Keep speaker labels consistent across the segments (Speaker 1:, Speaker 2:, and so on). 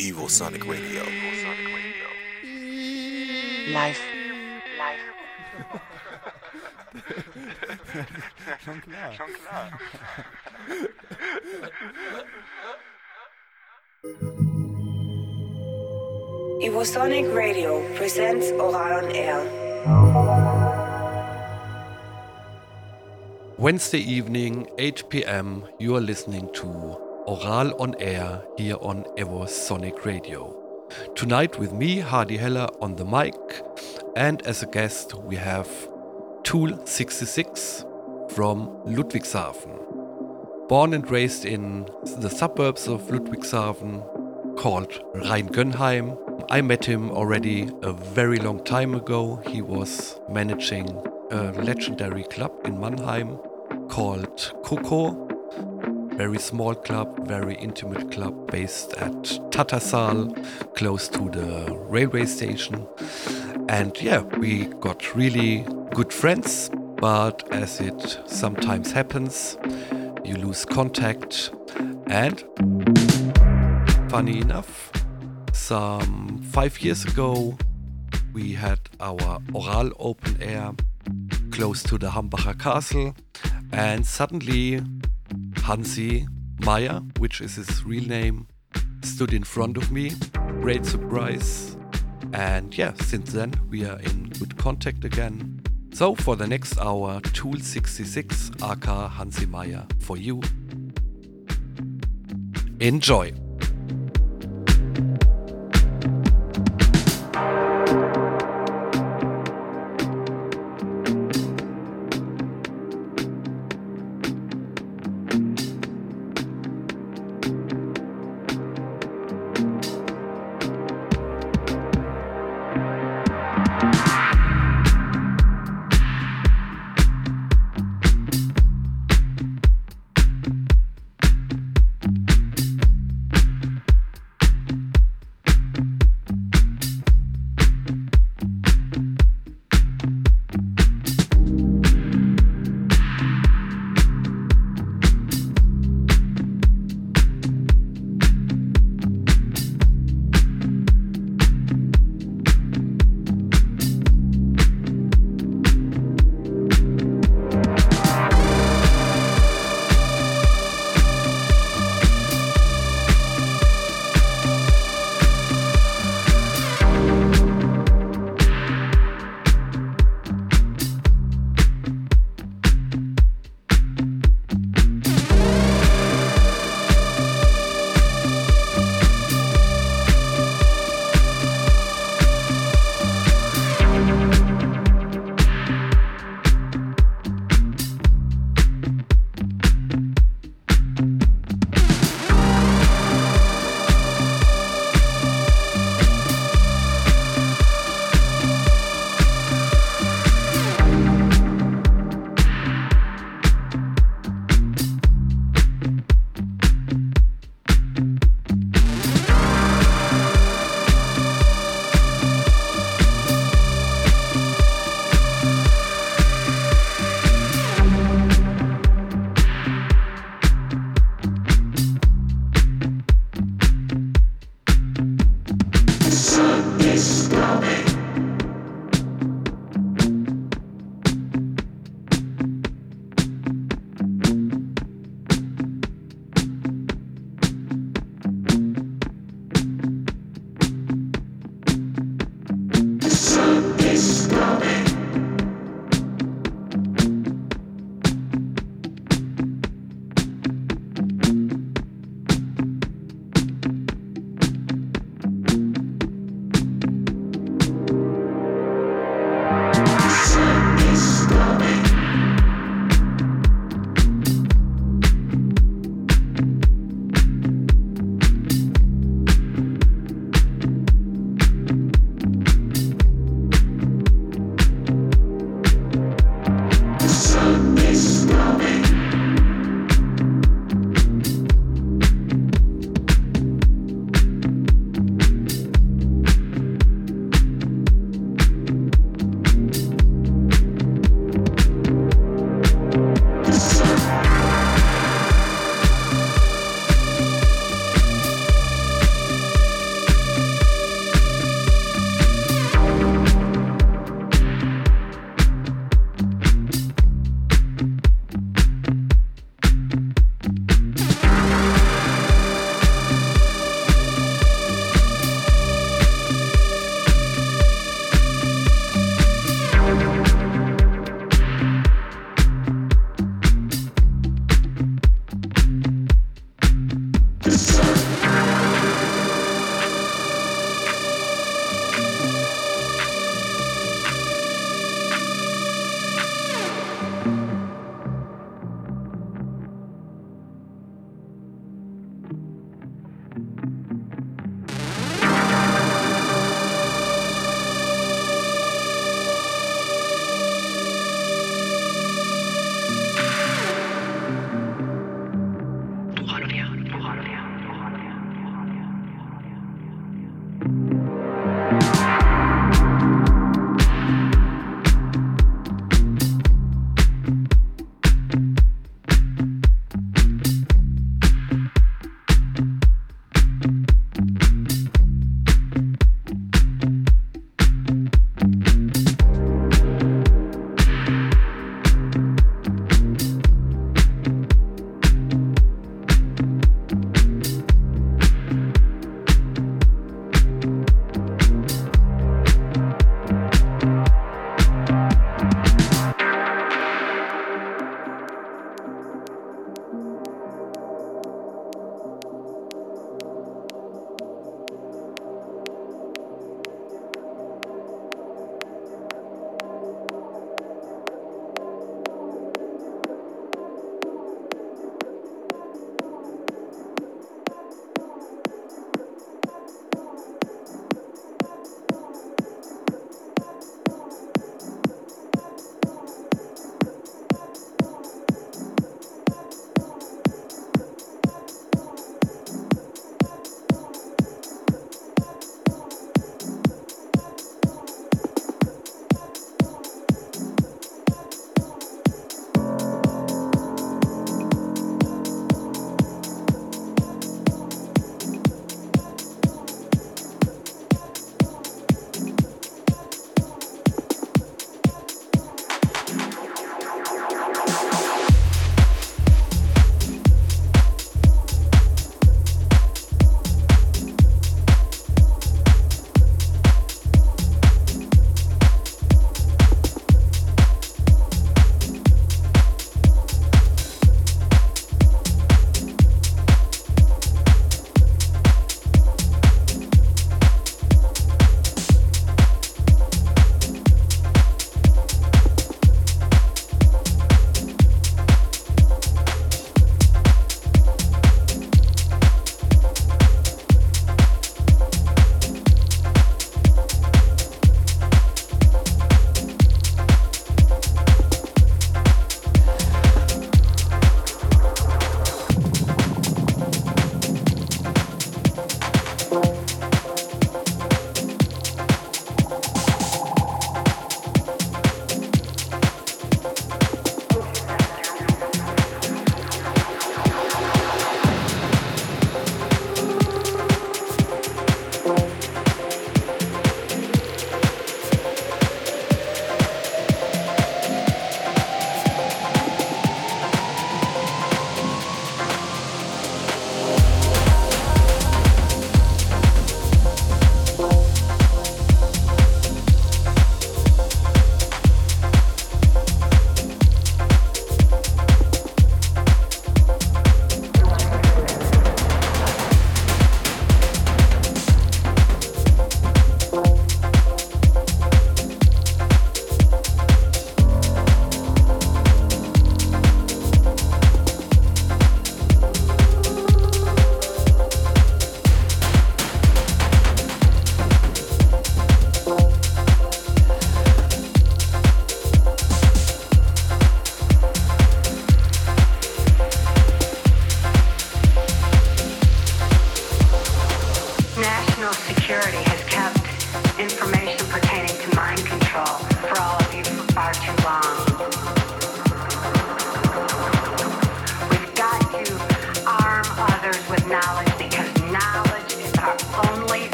Speaker 1: Evosonic Radio.
Speaker 2: Live.
Speaker 3: Schon klar.
Speaker 4: Schon klar.
Speaker 2: Evosonic Radio presents Ohral on Air.
Speaker 5: Wednesday evening, 8 pm, you are listening to Ohral on Air here on Evosonic Radio. Tonight with me, Hardy Heller, on the mic, and as a guest, we have Tool 66 from Ludwigshafen. Born and raised in the suburbs of Ludwigshafen, called Rheingönheim. I met him already a very long time ago. He was managing a legendary club in Mannheim called Coco. Very small club, very intimate club based at Tattersall, close to the railway station. And yeah, we got really good friends, but as it sometimes happens, you lose contact. And funny enough, some five years ago, we had our Ohral open air close to the Hambacher Castle, and suddenly Hansi Meyer, which is his real name, stood in front of me. Great surprise. And yeah, since then we are in good contact again. So for the next hour, Tool 66 aka Hansi Meyer for you. Enjoy.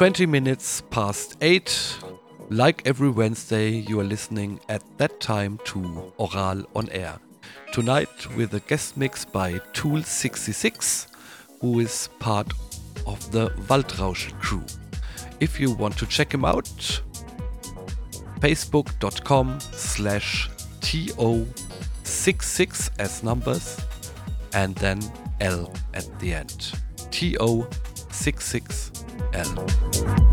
Speaker 5: 20 minutes past 8. Like every Wednesday, you are listening at that time to Ohral on Air. Tonight with a guest mix by Tool66, who is part of the Waldrausch crew. If you want to check him out, facebook.com slash TO66 as numbers and then L at the end. TO66L.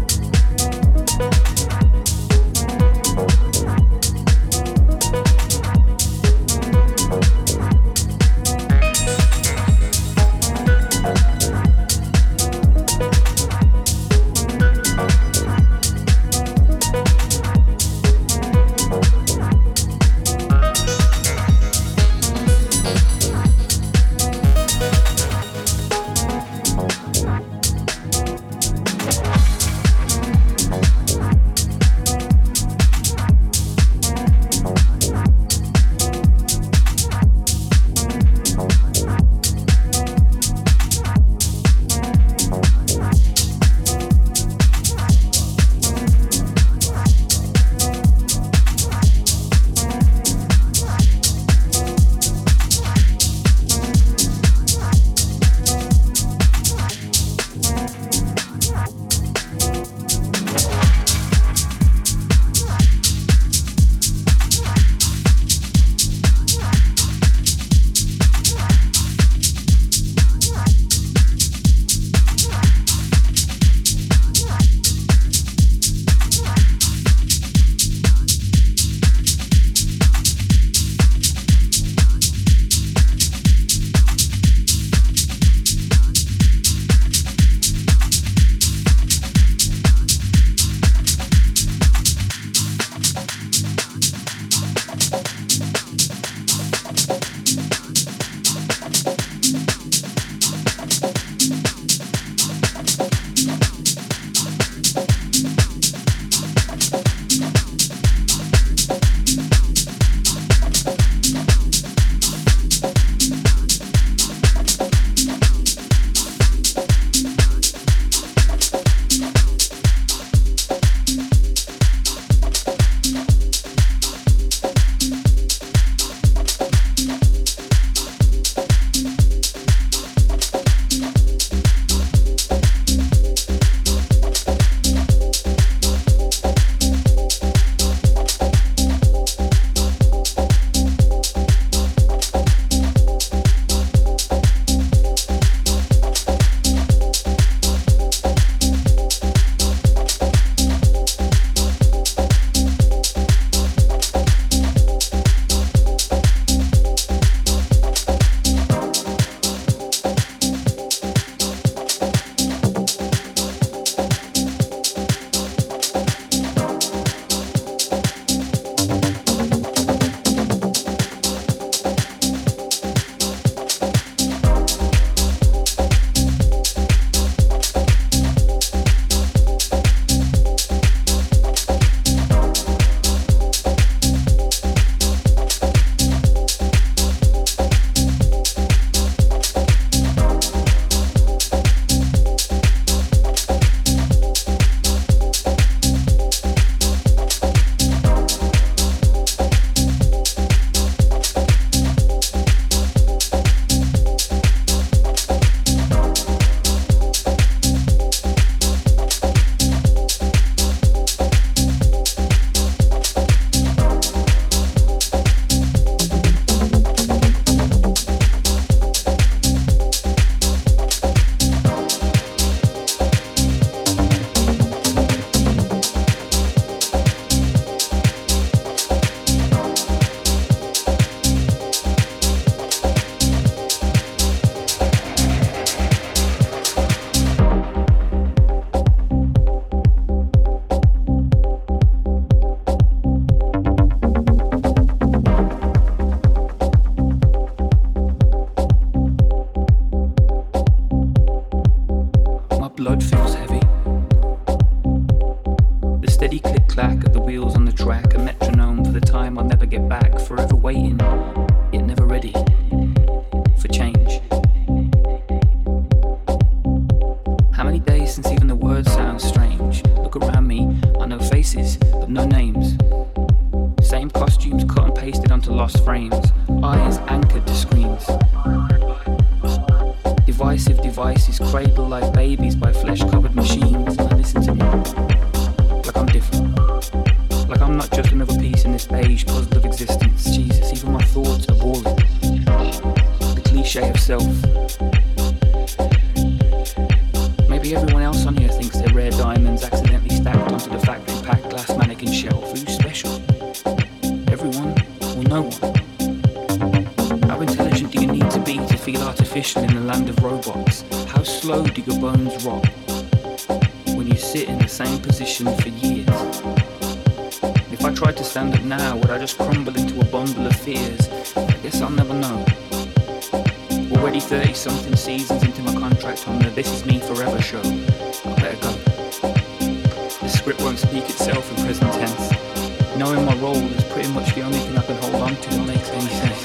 Speaker 1: script won't speak itself in present tense. Knowing my role is pretty much the only thing I can hold on to that makes any sense.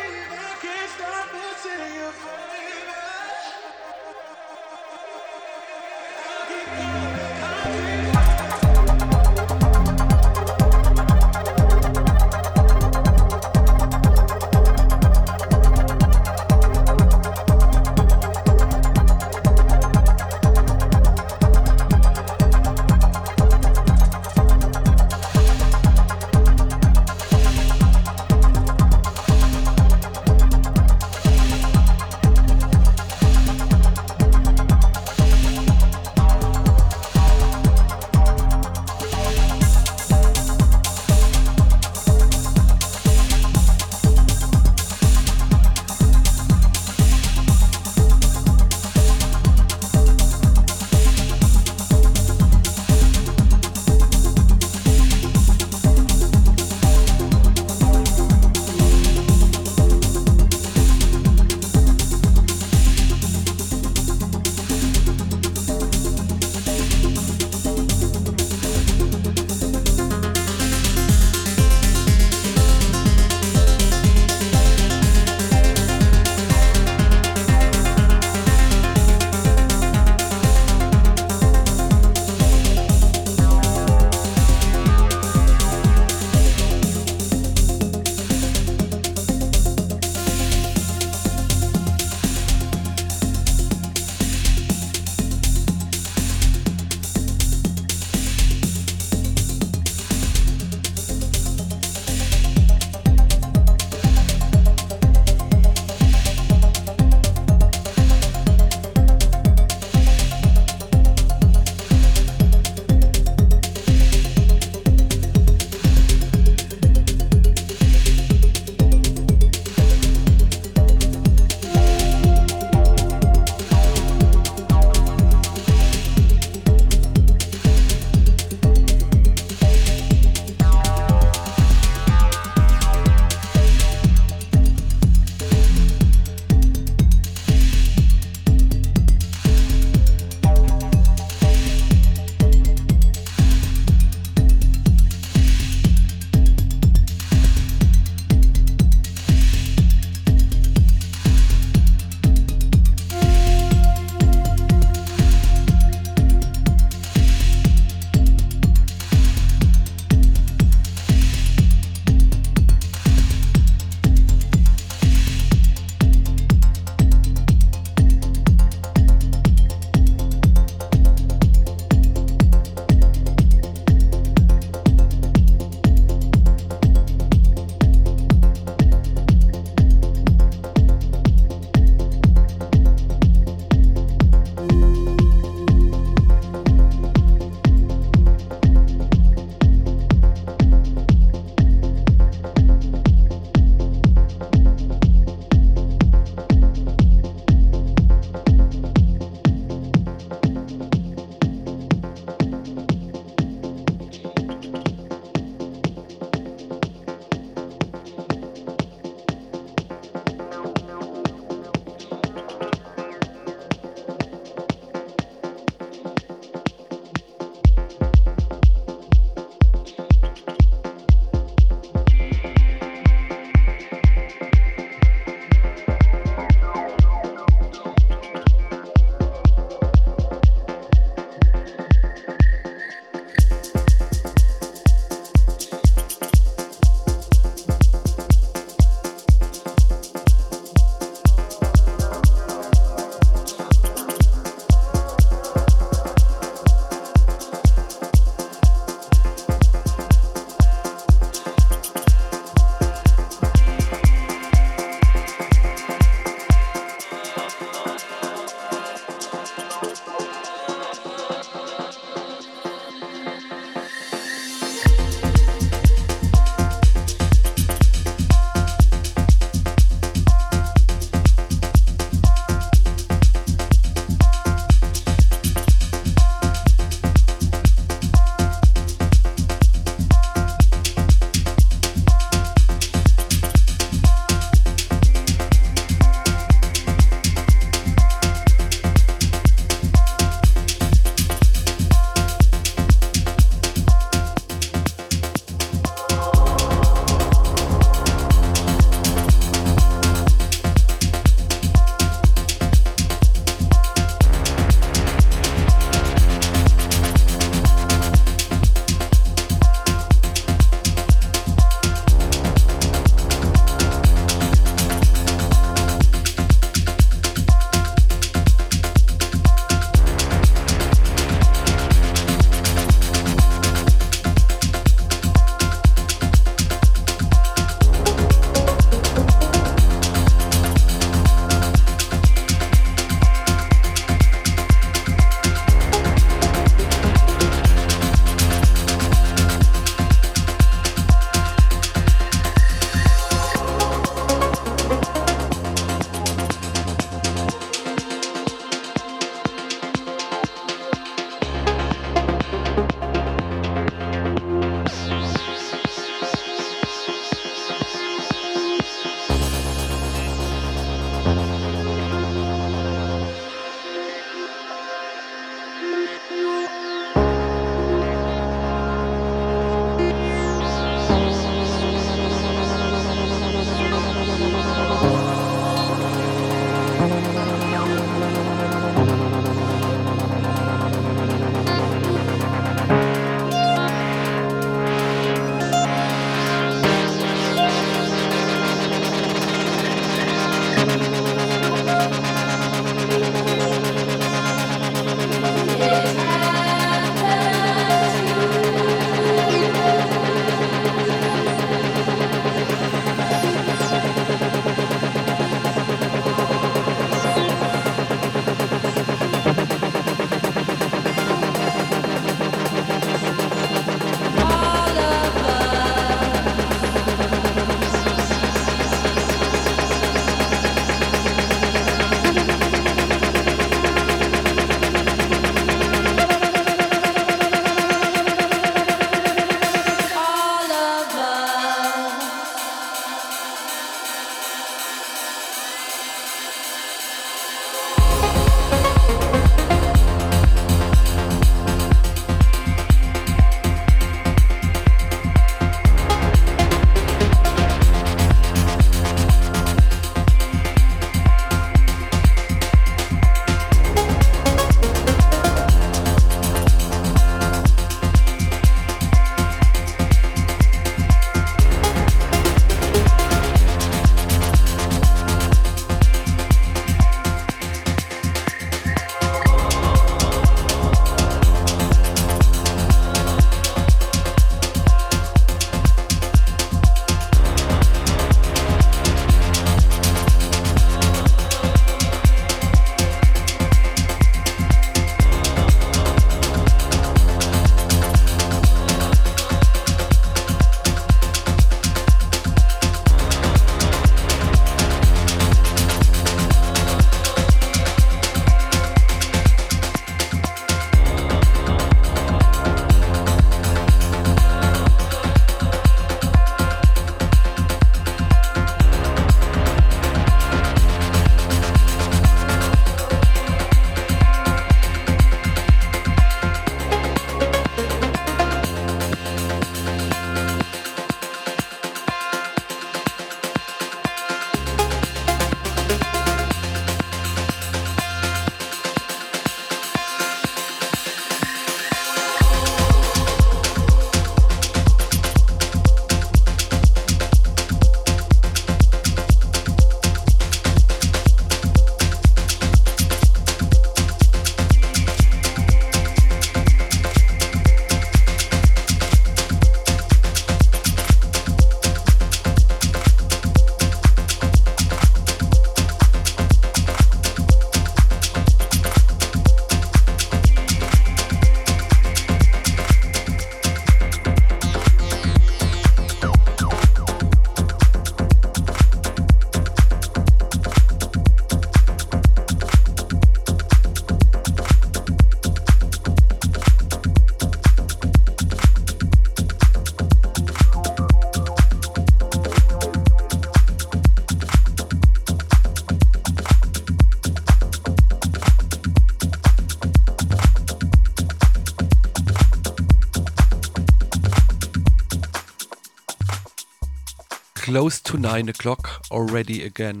Speaker 5: 9 o'clock already again,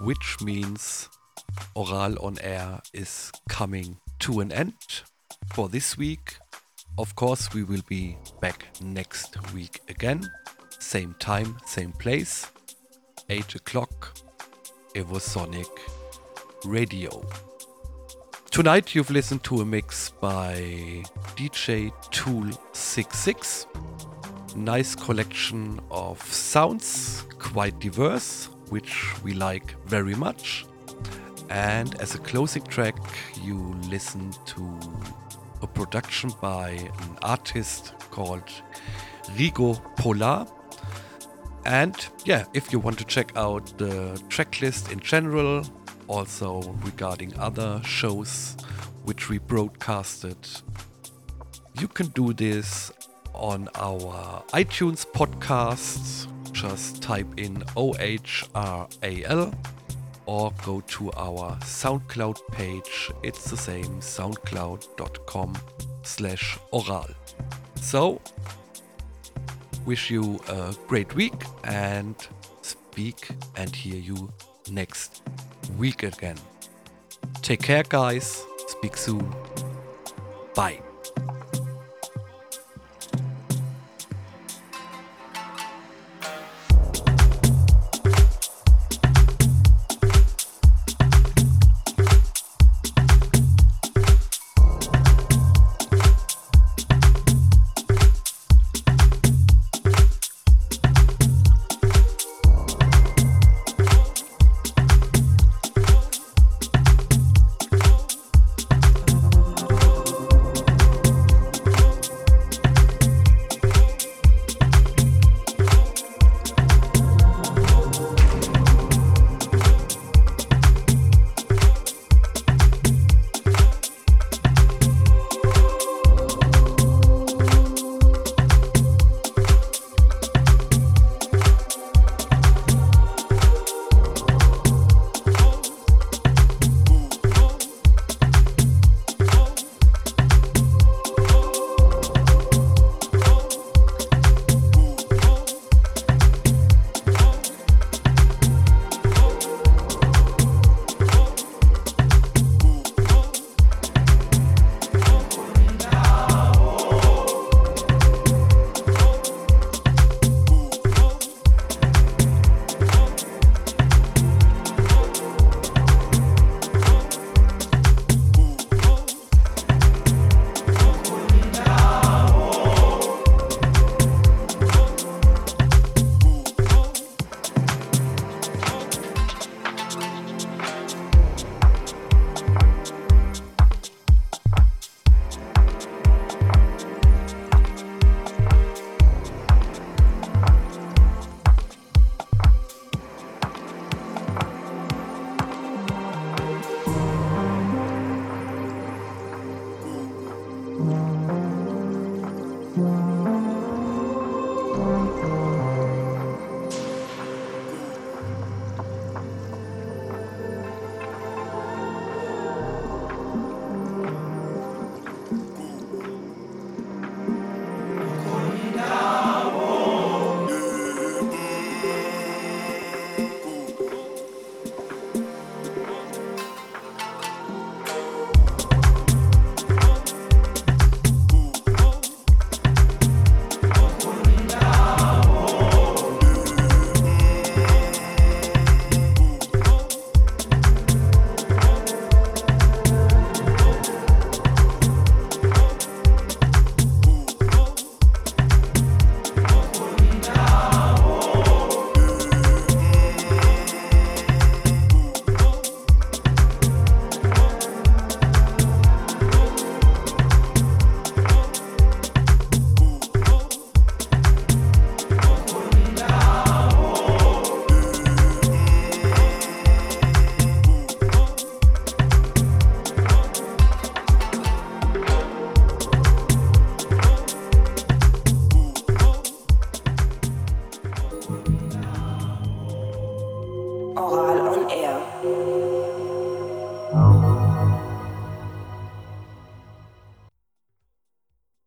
Speaker 5: which means Ohral on Air is coming to an end for this week. Of course, we will be back next week again. Same time, same place. 8 o'clock. Evosonic Radio. Tonight you've listened to a mix by DJ To66L. Nice collection of sounds, quite diverse, which we like very much. And as a closing track, you listen to a production by an artist called Rigo Polar. And yeah, if you want to check out the tracklist in general, also regarding other shows which we broadcasted, you can do this on our iTunes podcast. Just type in OHRAL or go to our SoundCloud page. It's the same, soundcloud.com slash ohral. So, wish you a great week and speak and hear you next week again. Take care, guys. Speak soon. Bye.